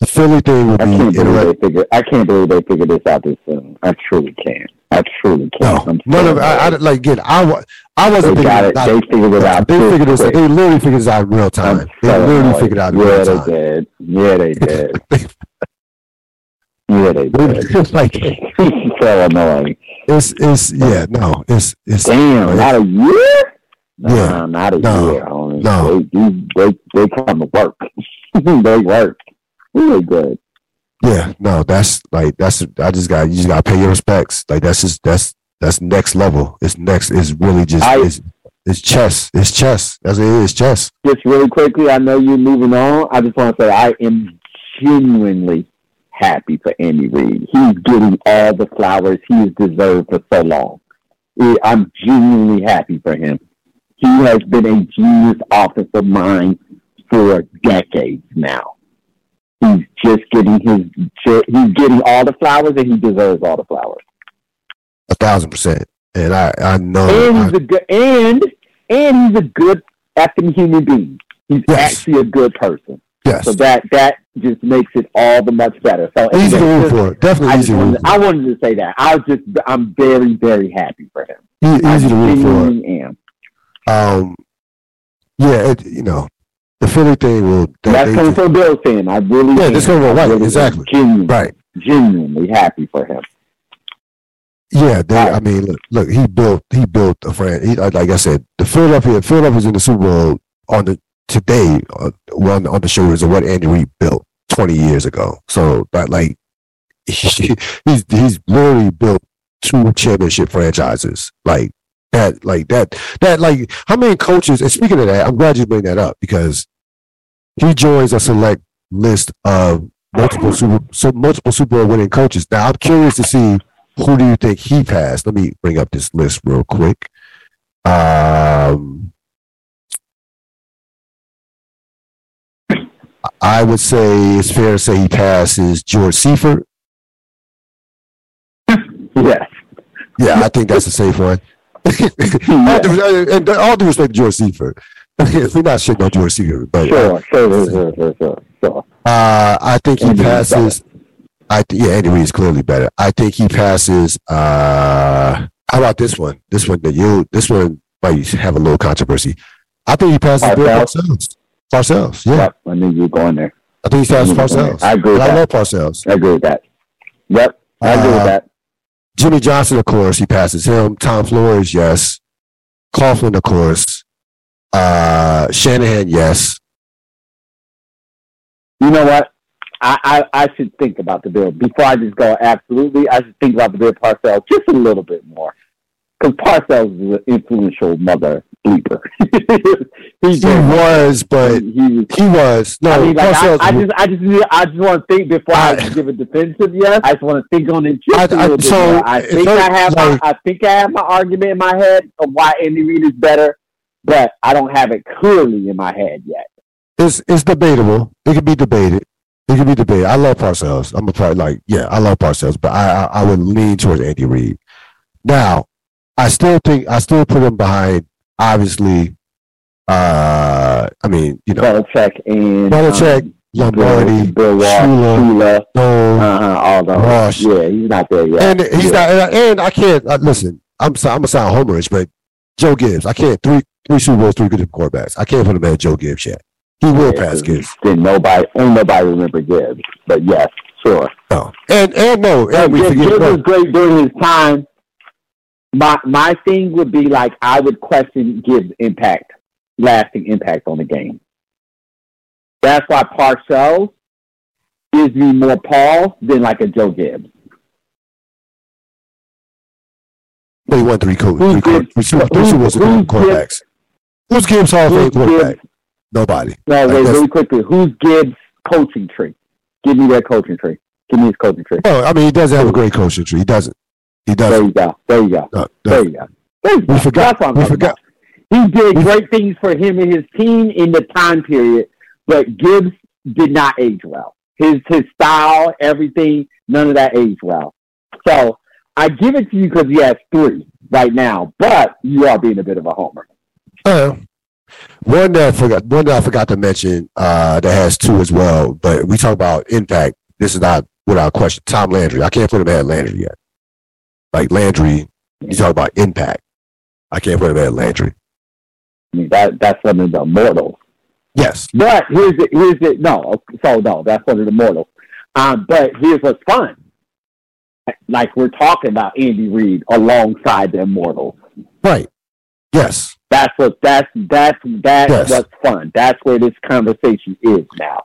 The Philly thing would I be can't believe they figure. I can't believe they figured this out this soon. I truly can't. I truly can't. No, none of I, I like again. I I wasn't. They got it. They figured it out. They figured this. Quick. They literally figured this out in real time. They literally annoyed. figured out in yeah, real time. Yeah, they did. Yeah, they [LAUGHS] did. yeah, they did. [LAUGHS] like so annoying. It's it's yeah no it's it's damn not a year. Nah, yeah, not a no, year. Homie. No, they, they they come to work. [LAUGHS] they work really good. Yeah, no, that's like that's I just got you just got to pay your respects. Like that's just that's that's next level. It's next. It's really just I, it's, it's chess. It's chess. That's it, it is chess. Just really quickly, I know you're moving on. I just want to say I am genuinely happy for Andy Reid. He's getting all the flowers he has deserved for so long. I'm genuinely happy for him. He has been a genius offensive mine for decades now. Just getting his he's getting all the flowers and he deserves all the flowers. A thousand percent. And I, I know. and he's a good and and he's a good effing human being. He's Yes. actually a good person. yes, So that that just makes it all the much better. So easy to root for. Definitely I, easy to root wanted, I wanted to say that. I was just I'm very very happy for him. for. E- I Easy to root for. am. Um, yeah, it, you know, the Philly thing will. that That's they coming just- from a Bills fan. I really Yeah, this coming from I right, really exactly. Genuinely, right. genuinely happy for him. Yeah, they, Right. I mean, look, look, he built he built a friend. He, like I said, the Philadelphia Philadelphia's in the Super Bowl on the today uh, on on the shoulders of what Andy Reid built twenty years ago. So that like he, [LAUGHS] he's he's literally built two championship franchises like that like that that like how many coaches and speaking of that i'm glad you bring that up because he joins a select list of multiple super so multiple super bowl winning coaches now i'm curious to see who do you think he passed let me bring up this list real quick um I would say it's fair to say he passes George Seifert. [LAUGHS] Yes. Yeah, I think that's a safe one. And all due respect to George Seifert. We're not shitting on George Seifert, but Sure, sure, sure, sure, sure, sure. uh, I think he Andy passes. I th- yeah, Andy Reid is clearly better. I think he passes. Uh, how about this one? This one that you. This one might have a little controversy. I think he passes Bill Parcells. Parcells, yeah. Yep, I knew you were going there. I think he passes you were going Parcells. I agree with I that. love Parcells. I agree with that. Yep, I agree with Uh, that. Jimmy Johnson, of course, he passes him. Tom Flores, yes. Coughlin, of course. Uh, Shanahan, yes. You know what? I, I, I should think about the bill before I just go. Absolutely, I should think about the bill Parcells just a little bit more because Parcells is an influential mother bleeper. He's [LAUGHS] He was, but he, he was. he was. No, I mean, like, I, I just, I just, I just want to think before I, I- give a defensive yes. I just want to think on it just I- a I- little bit so, more. I think I- have, like- my, I think I have my argument in my head of why Andy Reid is better, but I don't have it clearly in my head yet. it's it's debatable. It can be debated. It can be debated. I love Parcells. I'm a part like yeah, I love Parcells, but I, I I would lean towards Andy Reid. Now, I still think I still put him behind. Obviously, uh, I mean you know Belichick and Belichick, um, Lombardi, Bill, Bill Walsh, Shula, no, uh-huh, all those. Ross. Yeah, he's not there yet. and he's yeah. not. And I can't uh, listen. I'm so- I'm gonna sound homerish, but Joe Gibbs. I can't three three Super Bowls, three good quarterbacks. I can't put him at Joe Gibbs yet. He will Yeah, pass Gibbs. Then nobody, ain't nobody remember Gibbs, but yes, sure. No, and and no, and we Gibbs, forget. Gibbs was great during his time. My my thing would be like I would question Gibbs' impact, lasting impact on the game. That's why Parcells gives me more Paul than like a Joe Gibbs. He won three, co- Who's three, co- Gibbs? three, Super- three Who's- Super Bowls who's quarterbacks. Who's Gibbs Hall of Fame quarterback? Gibbs? Nobody. No, Like, wait, that's- really quickly. Who's Gibbs' coaching tree? Give me that coaching tree. Give me his coaching tree. No, oh, I mean he doesn't have a great coaching tree. He doesn't. He doesn't. you go. There you go. No, There you go. There you go. We forgot. That's what We forgot. about. He did great things for him and his team in the time period, but Gibbs did not age well. His his style, everything, none of that aged well. So I give it to you because he has three right now, but you are being a bit of a homer. Uh, one that I forgot. One that I forgot to mention. Uh, that has two as well. But we talk about impact. This is not without question. Tom Landry. I can't put him at Landry yet. Like Landry, you talk about impact. I can't put him at Landry. I mean that that's one of the immortals. Yes. But here's it. Here's it. No, so no, that's one of the mortals. Um, but here's what's fun. Like we're talking about Andy Reid alongside the immortals. Right. Yes. That's what. That's that's that's Yes. what's fun. That's where this conversation is now,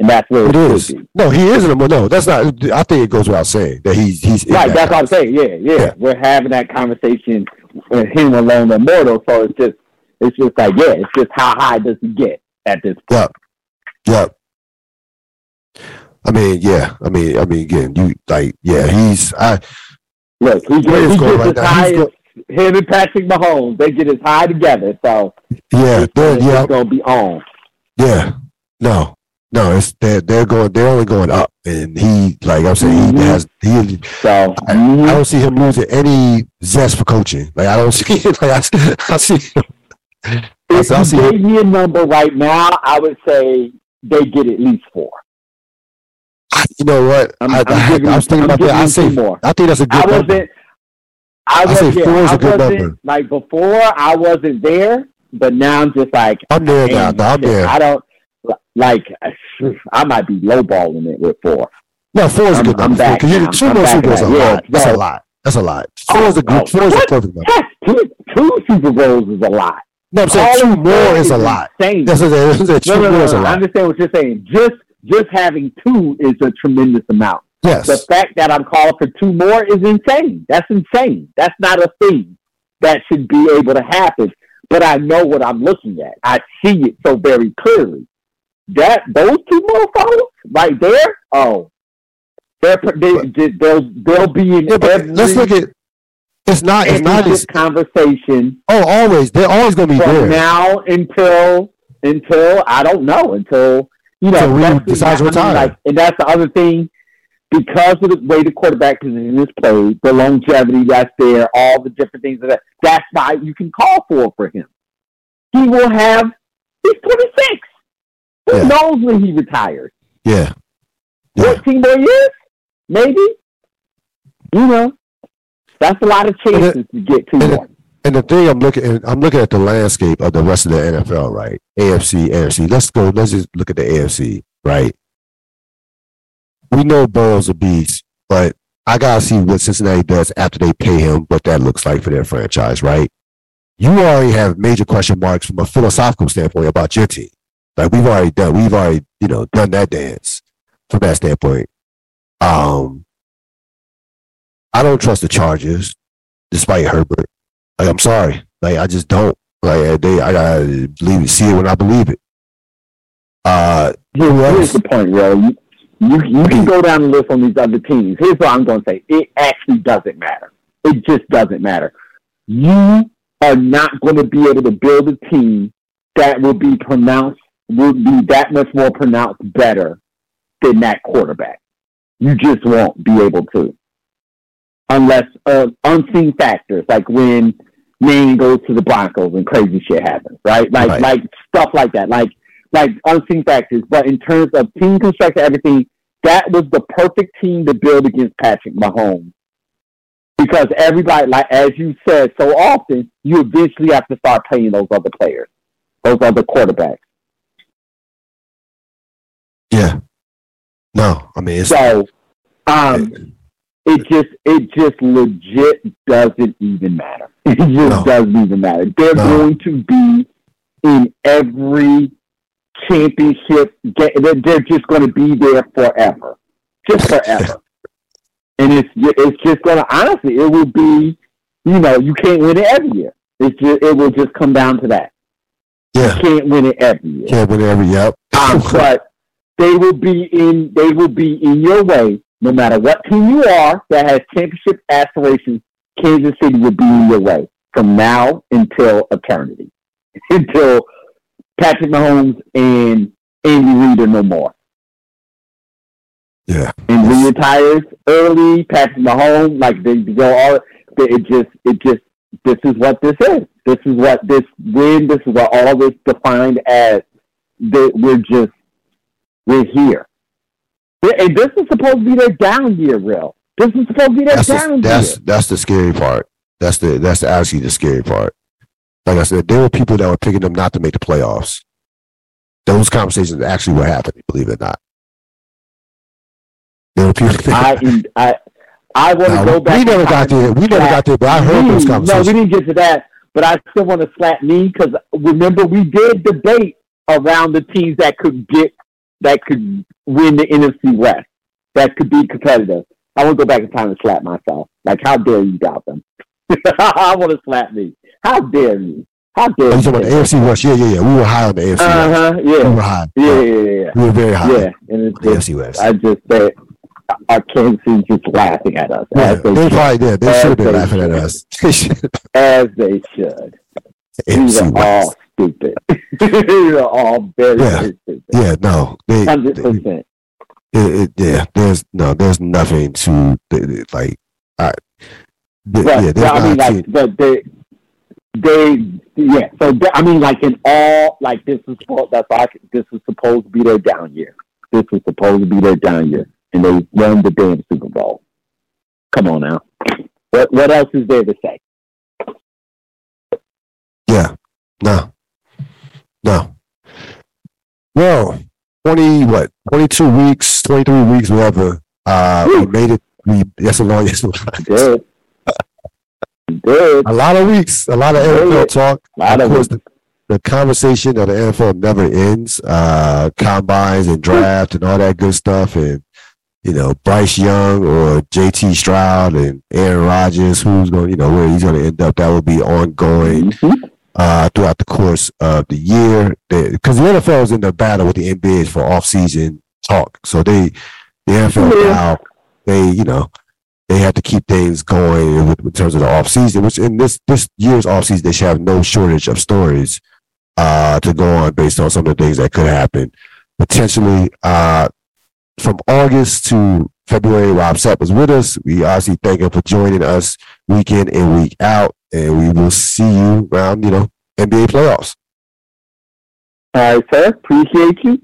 and that's where It it, is. No, he isn't. a- No, that's not. I think it goes without saying that he's he's Right. that That's what I'm saying. Yeah, yeah, Yeah. We're having that conversation with him alone, immortal. So it's just, it's just like, yeah, it's just how high does he get at this point? Yep. Yep. I mean, yeah. I mean, I mean, again, you like, yeah. He's. I. Look, he, Where gets, he going gets right as high He's as him and Patrick Mahomes. They get as high together. So Yeah. it's, they're- it's Yeah. gonna be on. Yeah. No. No, it's they're they're going they're only going up, and he like I'm saying he has he. So I, mhm. I don't see him losing any zest for coaching. Like I don't [LAUGHS] see like I, I see. Him, I, if I you see. gave me a number right now, I would say they get at least four. You know what? I'm, I, I'm I, giving I was thinking I'm about that. I say more. I think that's a good number. wasn't. I, I was, say yeah, four is a I good number. Like before, I wasn't there, but now I'm just like, I'm there now. No, I'm there. I don't like. [LAUGHS] I might be lowballing it with four. No, four is a I'm- good I'm back Because you two I'm more Super Bowls is a. Yeah, lot. That's a lot. That's a lot. Four oh, is a Oh, good. Four is a perfect number. Two, two Super Bowls is a lot. No, I'm saying All two more is a lot. Insane. That's what I'm saying. [LAUGHS] Two no, no, more no, is a no. I understand what you're saying. Just just having two is a tremendous amount. Yes. The fact that I'm calling for two more is insane. That's insane. That's not a thing that should be able to happen. But I know what I'm looking at. I see it so very clearly. That those two more folks right there, oh, they're they, they, they'll they'll be in Yeah, every let's look at. It's not. It's not as. conversation Oh, always. They're always going to be from there. now until until I don't know until you know Till Reid decides to I retire. like, and that's the other thing because of the way the quarterback position is played, the longevity that's there, all the different things that that's why you can call for for him. He will have. He's twenty six. Who Yeah. knows when he retires? Yeah. Yeah. Fourteen more years, maybe. You know, that's a lot of chances to get and it- And the thing I'm looking at, I'm looking at the landscape of the rest of the NFL, right? AFC, AFC. Let's go. Let's just look at the AFC, right? We know Burrow's a beast, but I gotta see what Cincinnati does after they pay him, what that looks like for their franchise, right? You already have major question marks from a philosophical standpoint about your team. Like we've already done, we've already, you know, done that dance from that standpoint. Um, I don't trust the Chargers, despite Herbert. Like I'm sorry, like I just don't. Like they, I gotta believe it, see it when I believe it. Uh, Here- Who else? here's the point, Ray. You, you, you can go down the list on these other teams. Here's what I'm going to say. It actually doesn't matter. It just doesn't matter. You are not going to be able to build a team that will be pronounced, will be that much more pronounced better than that quarterback. You just won't be able to. Unless uh, unseen factors, like when Manning goes to the Broncos and crazy shit happens, right? Like, Right. like stuff like that. Like, like unseen factors. But in terms of team construction, everything, that was the perfect team to build against Patrick Mahomes. Because everybody, like as you said so often, you eventually have to start paying those other players, those other quarterbacks. No, I mean it's So, um, it just, it just legit doesn't even matter. [LAUGHS] It just No. doesn't even matter. They're No. going to be in every championship. Ga- they're, just going to be there forever, just forever. [LAUGHS] and it's it's just going to honestly, it will be, you know, you can't win it every year. It's just, it will just come down to that. yeah, You can't win it every year. can't win it every yep. Um, but they will be in they will be in your way no matter what team you are that has championship aspirations. Kansas City will be in your way from now until eternity, [LAUGHS] until Patrick Mahomes and Andy Reid are no more. yeah, And he retires early. Patrick Mahomes, like they go all. They, it just it just this is what this is. This is what this win. This is what all this defined as. That we're just we're here. And this is supposed to be their down year, real. This is supposed to be their that's the, down that's year. that's the scary part. That's the that's actually the scary part. Like I said, there were people that were picking them not to make the playoffs. Those conversations actually were happening, believe it or not. There were people. I I I want to go back. we never got there. We never got there, but I heard me. those conversations. No, we didn't get to that. But I still want to slap me because remember we did debate around the teams that could get that could win the NFC West, that could be competitive. I want to go back in time and slap myself. Like, how dare you doubt them? [LAUGHS] I want to slap me. How dare you? How dare Oh, you? you talking about the AFC West? Yeah, yeah, yeah. We were high on the AFC Uh huh. We Yeah. were high. Yeah. Yeah. Yeah. We were very high. Yeah. yeah. And it's on the just, AFC West. I just said, our Kansas City just laughing at us yeah, they, they probably did. They should have been laughing at us. [LAUGHS] As they should. These AFC are West. all stupid. [LAUGHS] They're all very, Yeah. very stupid. Yeah, no, they, Hundred percent. yeah, there's no, there's nothing to like. I, th- But yeah, there's I mean, like, to- but they, they, yeah. So they, I mean, like in all, like this is supposed. That's like this is supposed to be their down year. This is supposed to be their down year, and they won the damn Super Bowl. Come on now. What what else is there to say? yeah, no, no. Well, twenty what? Twenty two weeks, twenty three weeks, whatever. Uh, we made it. We yes and no, [LAUGHS] yes and no. Good. Good. A lot of weeks, a lot of NFL talk. A lot of course, the, the conversation of the NFL never ends. Uh, combines and draft and all that good stuff, and you know Bryce Young or J.T. Stroud and Aaron Rodgers, who's going, to you know, where he's going to end up. That will be ongoing Mhm. Uh, throughout the course of the year, because the NFL is in the battle with the NBA for off-season talk. So they, the NFL Yeah. now, they, you know, they have to keep things going with, in terms of the off-season. Which in this this year's off-season, they should have no shortage of stories uh, to go on based on some of the things that could happen potentially. Uh, from August to February, Rob Sapp was with us. We obviously thank him for joining us week in and week out, and we will see you around, you know, NBA playoffs. All right, sir. Appreciate you.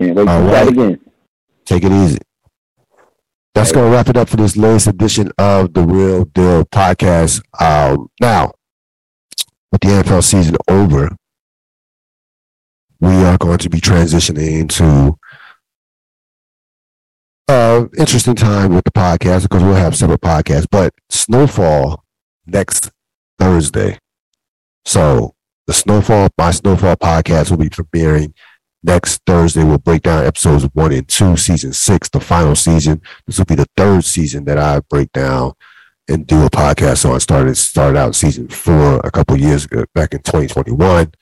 Can't wait to All chat right. again. Take it easy. That's going to wrap it up for this latest edition of the Ril Dil podcast. Um, now, with the NFL season over, we are going to be transitioning into uh interesting time with the podcast because we'll have separate podcasts. But Snowfall next Thursday. So the Snowfall, my Snowfall podcast will be premiering next Thursday. We'll break down episodes one and two, season six, the final season. This will be the third season that I break down and do a podcast on. Started started out season four a couple years ago, back in 2021.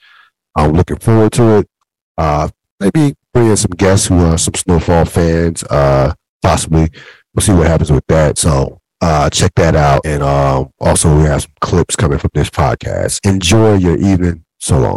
I'm looking forward to it. Uh, maybe bring in some guests who are some Snowfall fans. Uh, possibly we'll see what happens with that. So uh, check that out. And um, also we have some clips coming from this podcast. Enjoy your evening. So long.